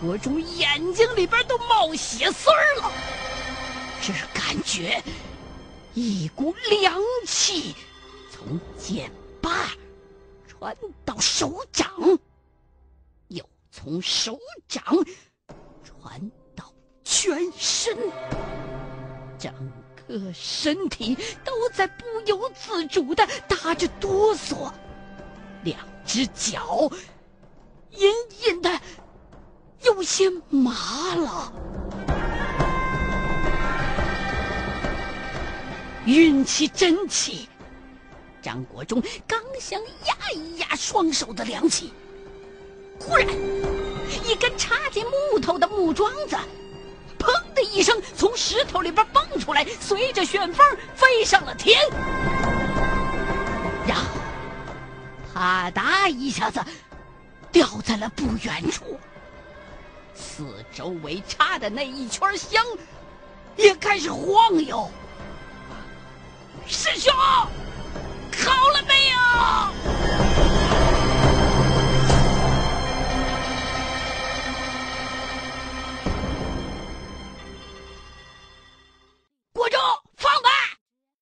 国忠眼睛里边都冒血丝儿了，只感觉一股凉气从剑把传到手掌，又从手掌传到全身，整个身体都在不由自主的打着哆嗦，两只脚隐隐的。有些麻了，运气真气，张国忠刚想压一压双手的凉气，忽然一根插进木头的木桩子，砰的一声从石头里边蹦出来，随着旋风飞上了天，然后啪嗒一下子掉在了不远处。四周围插的那一圈香也开始晃悠。师兄，好了没有？国忠，放吧！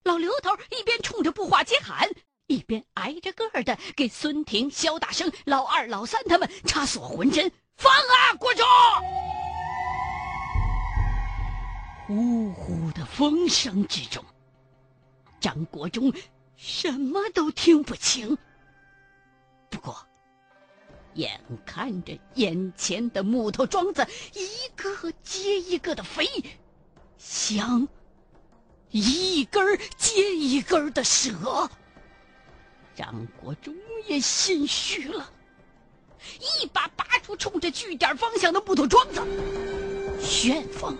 老刘头一边冲着步话街喊，一边挨着个儿的给孙婷、肖大生、老二、老三他们插锁魂针。放啊，国忠！呼呼的风声之中，张国忠什么都听不清。不过，眼看着眼前的木头桩子一个接一个的飞，香一根接一根的折，张国忠也心虚了。一把拔出冲着据点方向的木头桩子，旋风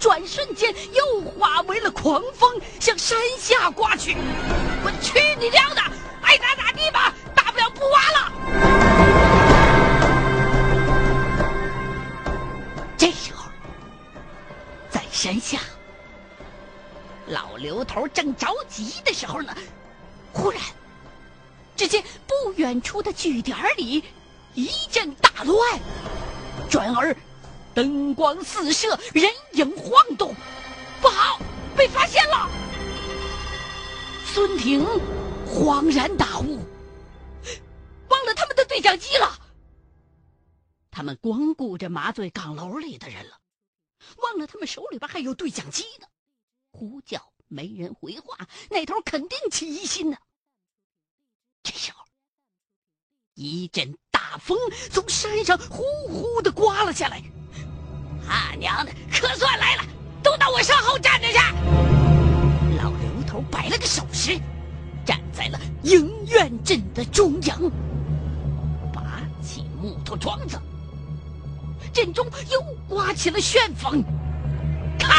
转瞬间又化为了狂风，向山下刮去。我去你娘的！爱咋咋地吧，大不了不挖了。这时候，在山下，老刘头正着急的时候呢，忽然，只见不远处的据点里。一阵大乱，转而灯光四射，人影晃动，不好，被发现了！孙婷恍然大悟，忘了他们的对讲机了。他们光顾着麻醉岗楼里的人了，忘了他们手里边还有对讲机呢。呼叫没人回话，那头肯定起疑心呢。这时候，一阵。大风从山上呼呼的刮了下来，他娘的，可算来了！都到我身后站着去。老刘头摆了个手势，站在了营院阵的中央，拔起木头桩子，阵中又刮起了旋风。开！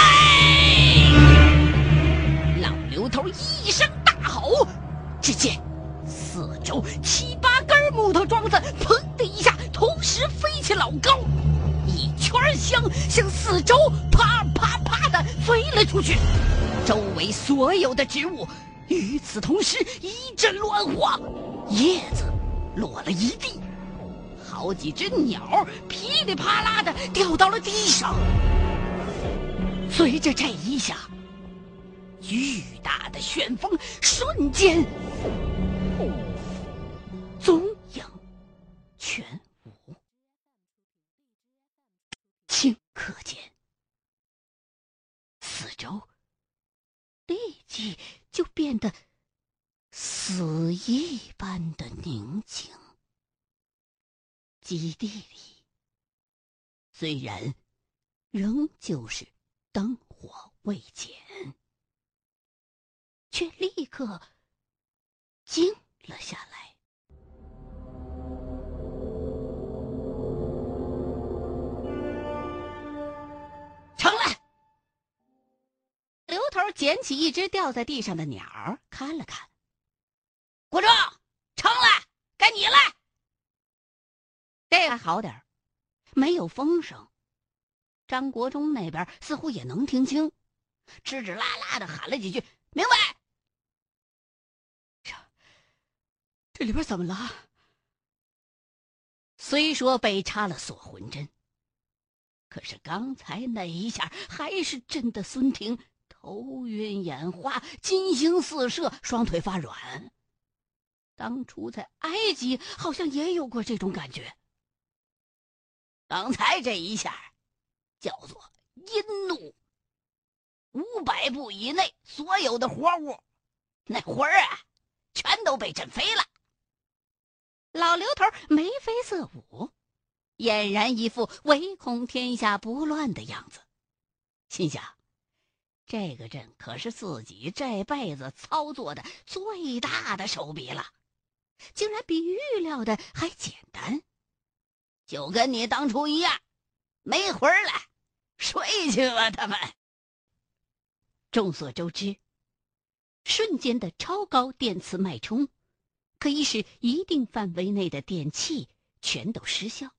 老刘头一声大吼，只见。四周七八木头桩子，砰的一下，同时飞起老高，一圈香向四周啪啪啪的飞了出去。周围所有的植物与此同时一阵乱晃，叶子落了一地，好几只鸟噼里啪啦的掉到了地上。随着这一下，巨大的旋风瞬间。总全无，顷刻间，四周立即就变得死一般的宁静。基地里虽然仍旧是灯火未减，却立刻静了下来。头捡起一只掉在地上的鸟，看了看。国忠，成了，该你了。这还好点没有风声。张国忠那边似乎也能听清，吱吱啦啦的喊了几句：“明白。”这这里边怎么了？虽说被插了锁魂针，可是刚才那一下，还是震得孙婷头晕眼花、金星四射、双腿发软。当初在埃及好像也有过这种感觉。刚才这一下，叫做阴怒。五百步以内，所有的活物，那魂儿啊，全都被震飞了。老刘头眉飞色舞，俨然一副唯恐天下不乱的样子，心想：这个阵可是自己这辈子操作的最大的手笔了，竟然比预料的还简单，就跟你当初一样，没魂了，睡去吧，他们。众所周知，瞬间的超高电磁脉冲，可以使一定范围内的电器全都失效。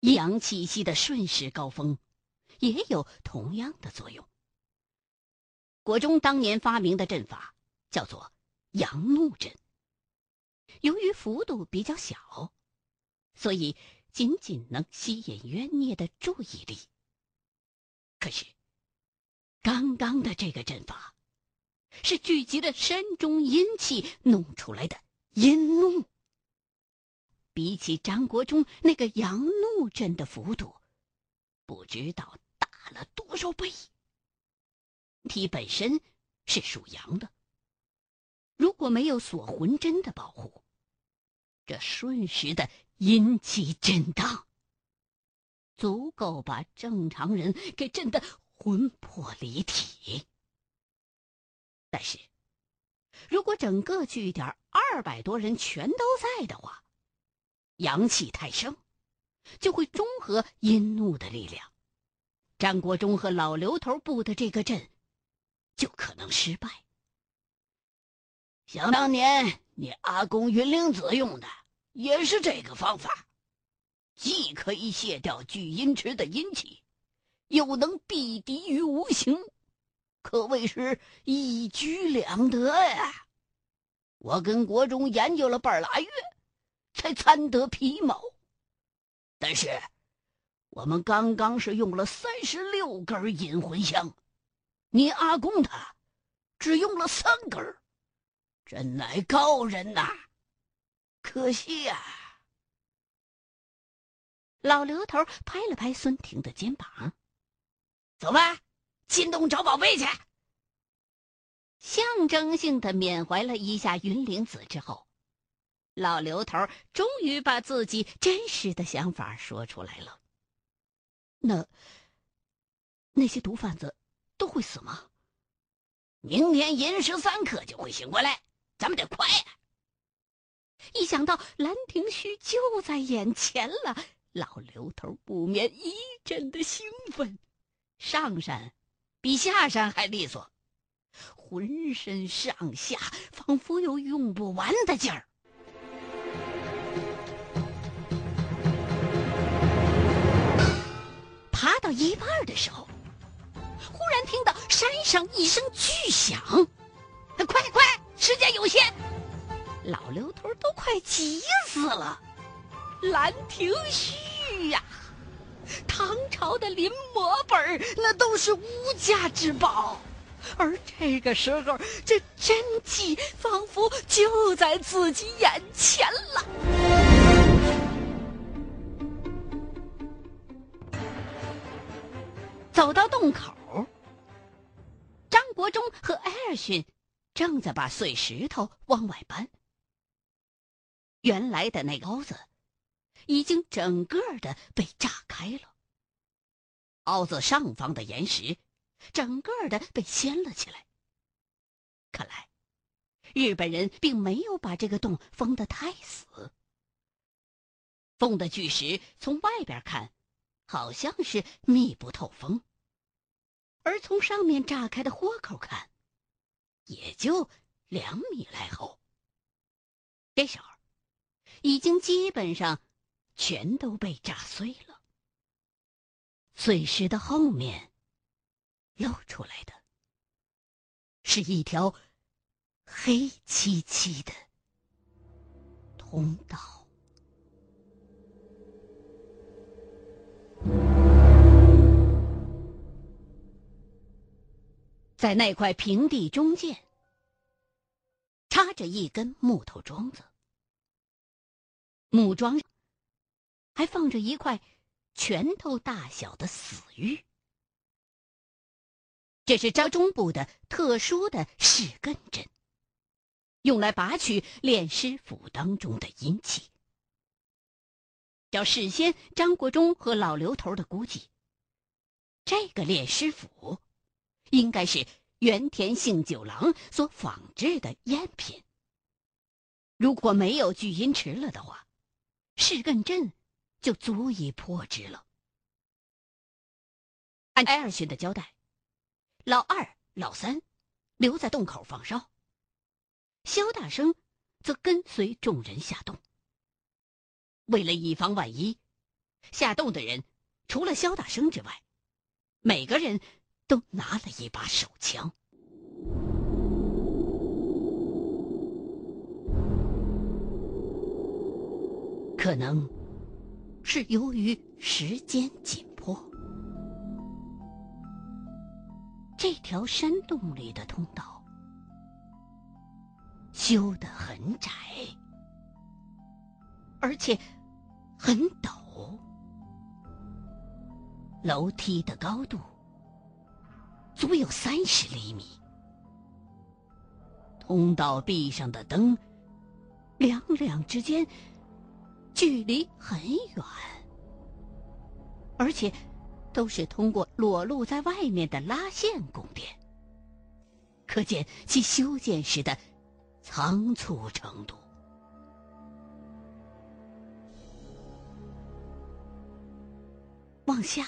阴阳气息的瞬时高峰，也有同样的作用。国中当年发明的阵法叫做阳怒阵，由于幅度比较小，所以仅仅能吸引冤孽的注意力。可是。刚刚的这个阵法，是聚集了山中阴气弄出来的阴怒。比起张国忠那个阳怒阵的幅度，不知道了多少倍。体本身是属阳的，如果没有锁魂针的保护，这瞬时的阴气震荡，足够把正常人给震得。魂魄离体，但是，如果整个据点二百多人全都在的话，阳气太盛，就会中和阴怒的力量。张国忠和老刘头布的这个阵，就可能失败。想当年你阿公云灵子用的也是这个方法，既可以卸掉聚阴池的阴气。又能避敌于无形，可谓是一举两得呀！我跟国忠研究了半拉月，才参得皮毛。但是，我们刚刚是用了三十六根引魂香，你阿公他只用了三根，真乃高人呐！可惜呀。老刘头拍了拍孙婷的肩膀。走吧，进洞找宝贝去。象征性的缅怀了一下云灵子之后，老刘头终于把自己真实的想法说出来了。那那些毒贩子都会死吗？明天寅时三刻就会醒过来，咱们得快呀！一想到兰亭虚就在眼前了，老刘头不免一阵的兴奋。上山比下山还利索，浑身上下仿佛有用不完的劲儿。到一半的时候，忽然听到山上一声巨响，“快快，时间有限！”老刘头都快急死了，《兰亭序》呀。唐朝的临摹本那都是无价之宝，而这个时候，这真迹仿佛就在自己眼前了。走到洞口，张国忠和艾尔逊正在把碎石头往外搬。原来的那凹子。已经整个的被炸开了。凹子上方的岩石，整个的被掀了起来。看来，日本人并没有把这个洞封得太死。封的巨石从外边看，好像是密不透风；而从上面炸开的豁口看，也就两米来厚。这时候，已经基本上。全都被炸碎了。碎石的后面露出来的，是一条黑漆漆的通道。在那块平地中间，插着一根木头桩子，木桩还放着一块拳头大小的死玉。这是张中部的特殊的试根针，用来拔取炼尸府当中的阴气。照事先张国忠和老刘头的估计，这个炼尸府。应该是原田幸九郎所仿制的赝品。如果没有聚阴池了的话，试根针就足以破之了。按艾尔逊的交代，老二、老三留在洞口放哨，肖大生则跟随众人下洞。为了以防万一，下洞的人除了肖大生之外，每个人。都拿了一把手枪，可能是由于时间紧迫，这条山洞里的通道修得很窄，而且很陡，楼梯的高度。足有三十厘米，通道壁上的灯，两两之间距离很远，而且都是通过裸露在外面的拉线供电，可见其修建时的仓促程度。往下。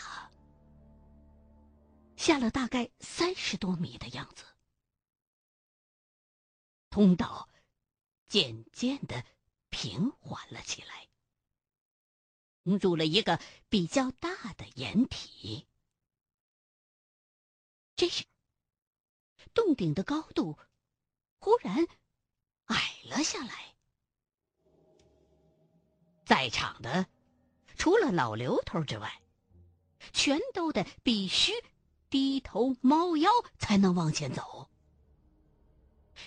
下了大概三十多米的样子，通道渐渐的平缓了起来，入了一个比较大的掩体。这时，洞顶的高度忽然矮了下来，在场的除了老刘头之外，全都得必须。低头猫腰才能往前走，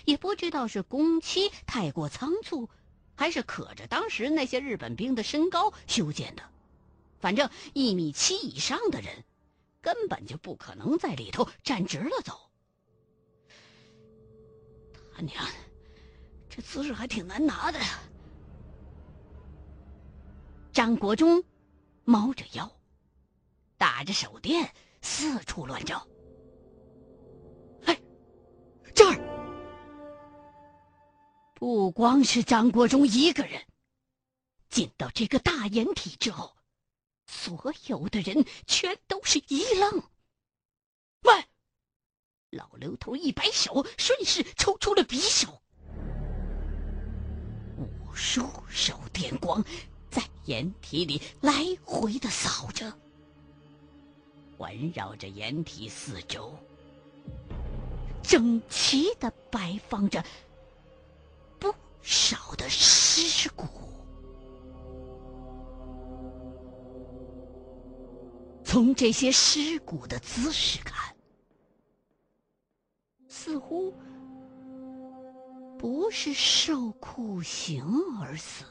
也不知道是工期太过仓促，还是可着当时那些日本兵的身高修建的。反正一米七以上的人，根本就不可能在里头站直了走。他娘的，这姿势还挺难拿的！张国忠猫着腰，打着手电。四处乱找，哎，这儿不光是张国忠一个人。进到这个大掩体之后，所有的人全都是一愣。喂，老刘头一摆手，顺势抽出了匕首，无数手电光在掩体里来回的扫着。环绕着掩体四周，整齐的摆放着不少的尸骨。从这些尸骨的姿势看，似乎不是受酷刑而死，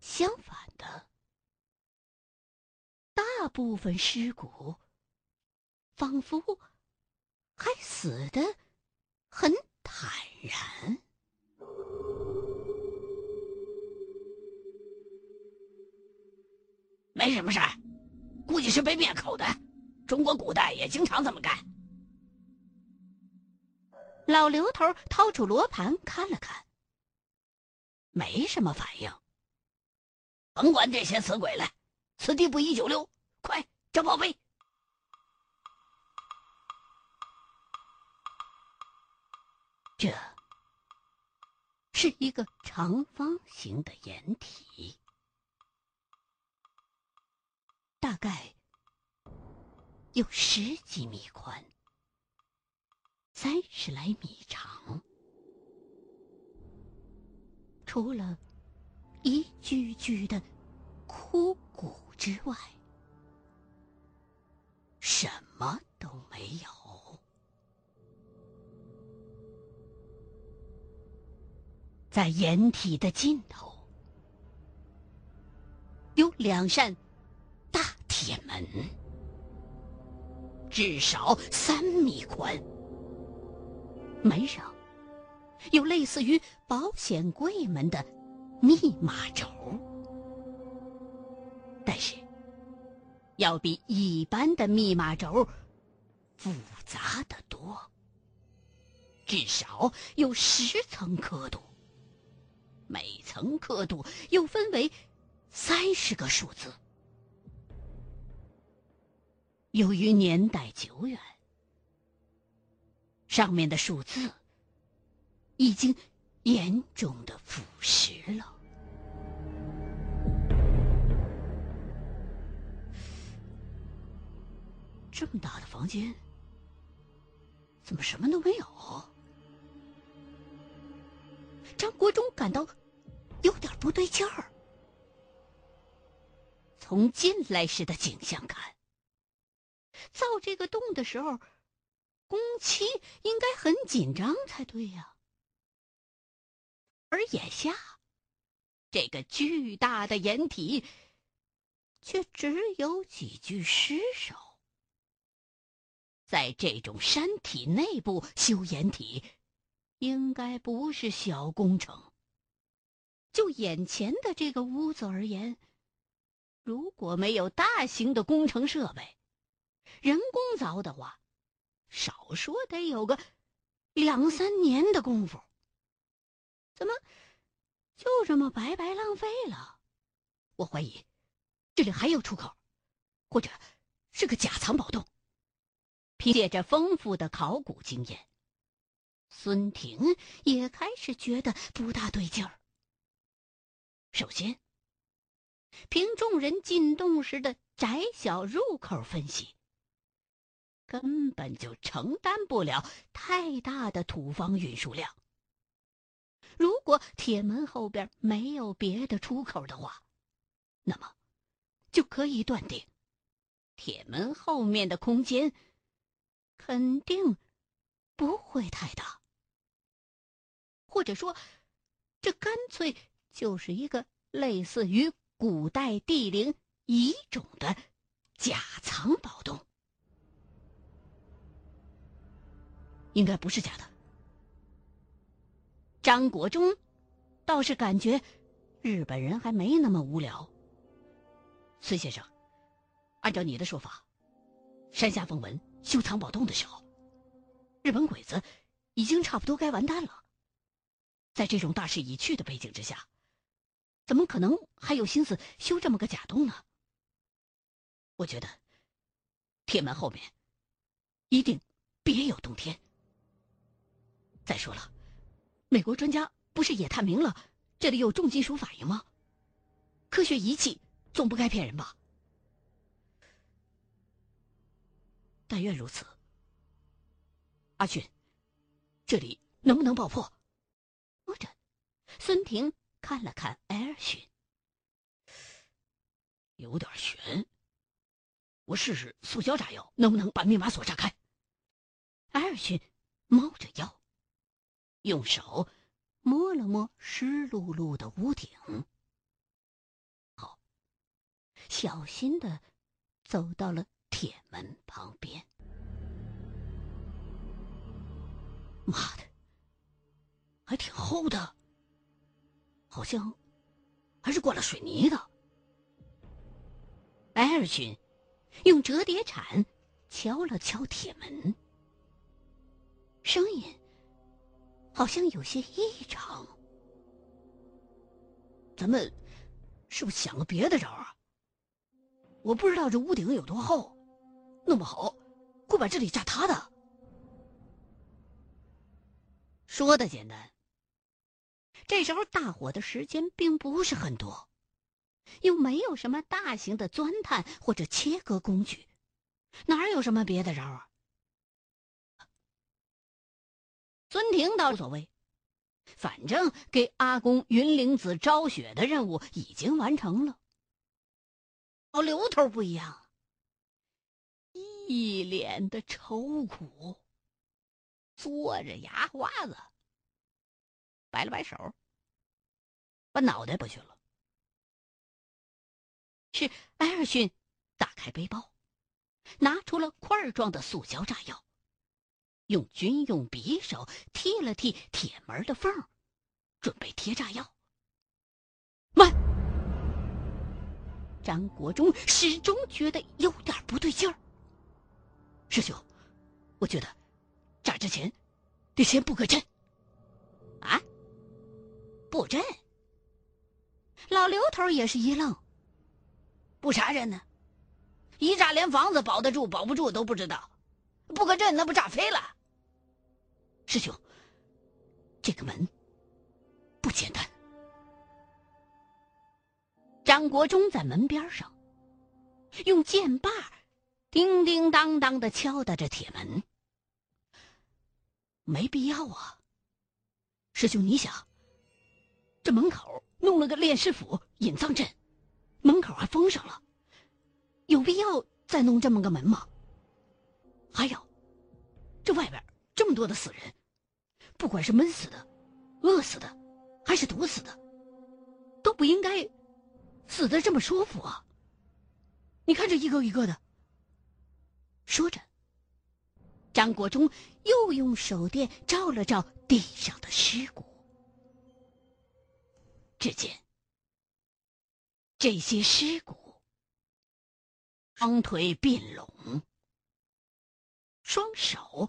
相反的。大部分尸骨仿佛还死得很坦然。没什么事儿，估计是被灭口的。中国古代也经常这么干。老刘头掏出罗盘看了看，没什么反应。甭管这些死鬼了，此地不宜久留。快找宝贝！这是一个长方形的掩体，大概有十几米宽，三十来米长。除了一具具的枯骨之外，什么都没有。在掩体的尽头，有两扇大铁门，至少三米宽。门上有类似于保险柜门的密码轴，但是要比一般的密码轴复杂的多，至少有十层刻度。每层刻度又分为三十个数字。由于年代久远，上面的数字已经严重的腐蚀了。这么大的房间，怎么什么都没有？张国忠感到。有点不对劲儿。从进来时的景象看，造这个洞的时候，工期应该很紧张才对呀。而眼下，这个巨大的掩体却只有几具尸首。在这种山体内部修掩体，应该不是小工程。就眼前的这个屋子而言，如果没有大型的工程设备，人工凿的话，少说得有个两三年的功夫。怎么就这么白白浪费了？我怀疑这里还有出口，或者是个假藏宝洞。凭借着丰富的考古经验，孙婷也开始觉得不大对劲儿。首先，凭众人进洞时的窄小入口分析，根本就承担不了太大的土方运输量。如果铁门后边没有别的出口的话，那么就可以断定，铁门后面的空间肯定不会太大，或者说，这干脆。就是一个类似于古代帝陵遗冢的假藏宝洞，应该不是假的。张国忠倒是感觉日本人还没那么无聊。孙先生，按照你的说法，山下奉文修藏宝洞的时候，日本鬼子已经差不多该完蛋了。在这种大势已去的背景之下。怎么可能还有心思修这么个假洞呢？我觉得，铁门后面一定别有洞天。再说了，美国专家不是也探明了这里有重金属反应吗？科学仪器总不该骗人吧？但愿如此。阿迅，这里能不能爆破？摸着，孙婷。看了看艾尔逊，有点悬。我试试塑胶炸药能不能把密码锁炸开。艾尔逊猫着腰，用手摸了摸湿漉漉的屋顶，好，小心的走到了铁门旁边。妈的，还挺厚的。好像还是灌了水泥的。艾尔逊用折叠铲敲了敲铁门，声音好像有些异常。咱们是不是想个别的招啊？我不知道这屋顶有多厚，弄不好会把这里炸塌的。说的简单。这时候大火的时间并不是很多，又没有什么大型的钻探或者切割工具，哪有什么别的招啊？孙婷倒无所谓，反正给阿公云灵子招雪的任务已经完成了。哦，刘头不一样，一脸的愁苦，嘬着牙花子，摆了摆手，把脑袋过去了。是埃尔逊打开背包，拿出了块状的塑胶炸药，用军用匕首踢了踢铁门的缝，准备贴炸药。慢！张国忠始终觉得有点不对劲儿。师兄，我觉得炸之前得先布个阵。啊？布阵？老刘头也是一愣。布啥阵呢？一炸连房子保得住保不住都不知道，布个阵那不炸飞了？师兄，这个门不简单。张国忠在门边上用剑把叮叮当当的敲打着铁门。没必要啊，师兄，你想，这门口弄了个炼尸府隐葬阵。门口还封上了，有必要再弄这么个门吗？还有，这外边这么多的死人，不管是闷死的、饿死的，还是毒死的，都不应该死的这么舒服啊！你看这一个一个的。说着，张国忠又用手电照了照地上的尸骨，只见。这些尸骨，双腿并拢，双手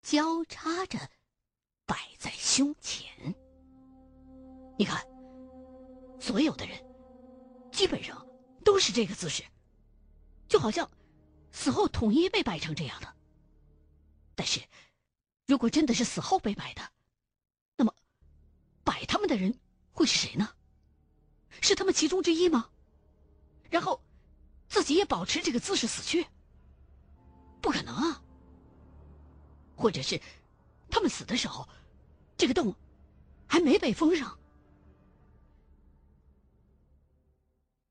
交叉着摆在胸前。你看，所有的人基本上都是这个姿势，就好像死后统一被摆成这样的。但是，如果真的是死后被摆的，那么摆他们的人会是谁呢？是他们其中之一吗？然后，自己也保持这个姿势死去？不可能啊！或者是，他们死的时候，这个洞还没被封上？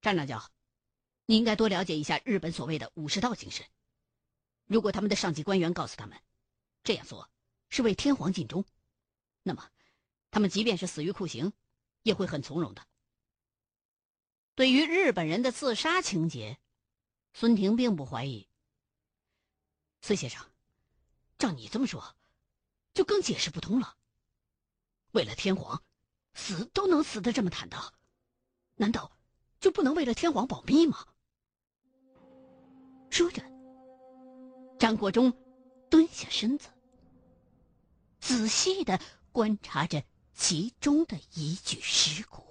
站长讲，你应该多了解一下日本所谓的武士道精神。如果他们的上级官员告诉他们，这样做是为天皇尽忠，那么，他们即便是死于酷刑，也会很从容的。对于日本人的自杀情节，孙婷并不怀疑。孙先生，照你这么说，就更解释不通了。为了天皇，死都能死的这么坦荡，难道就不能为了天皇保密吗？说着，张国忠蹲下身子，仔细的观察着其中的一具尸骨。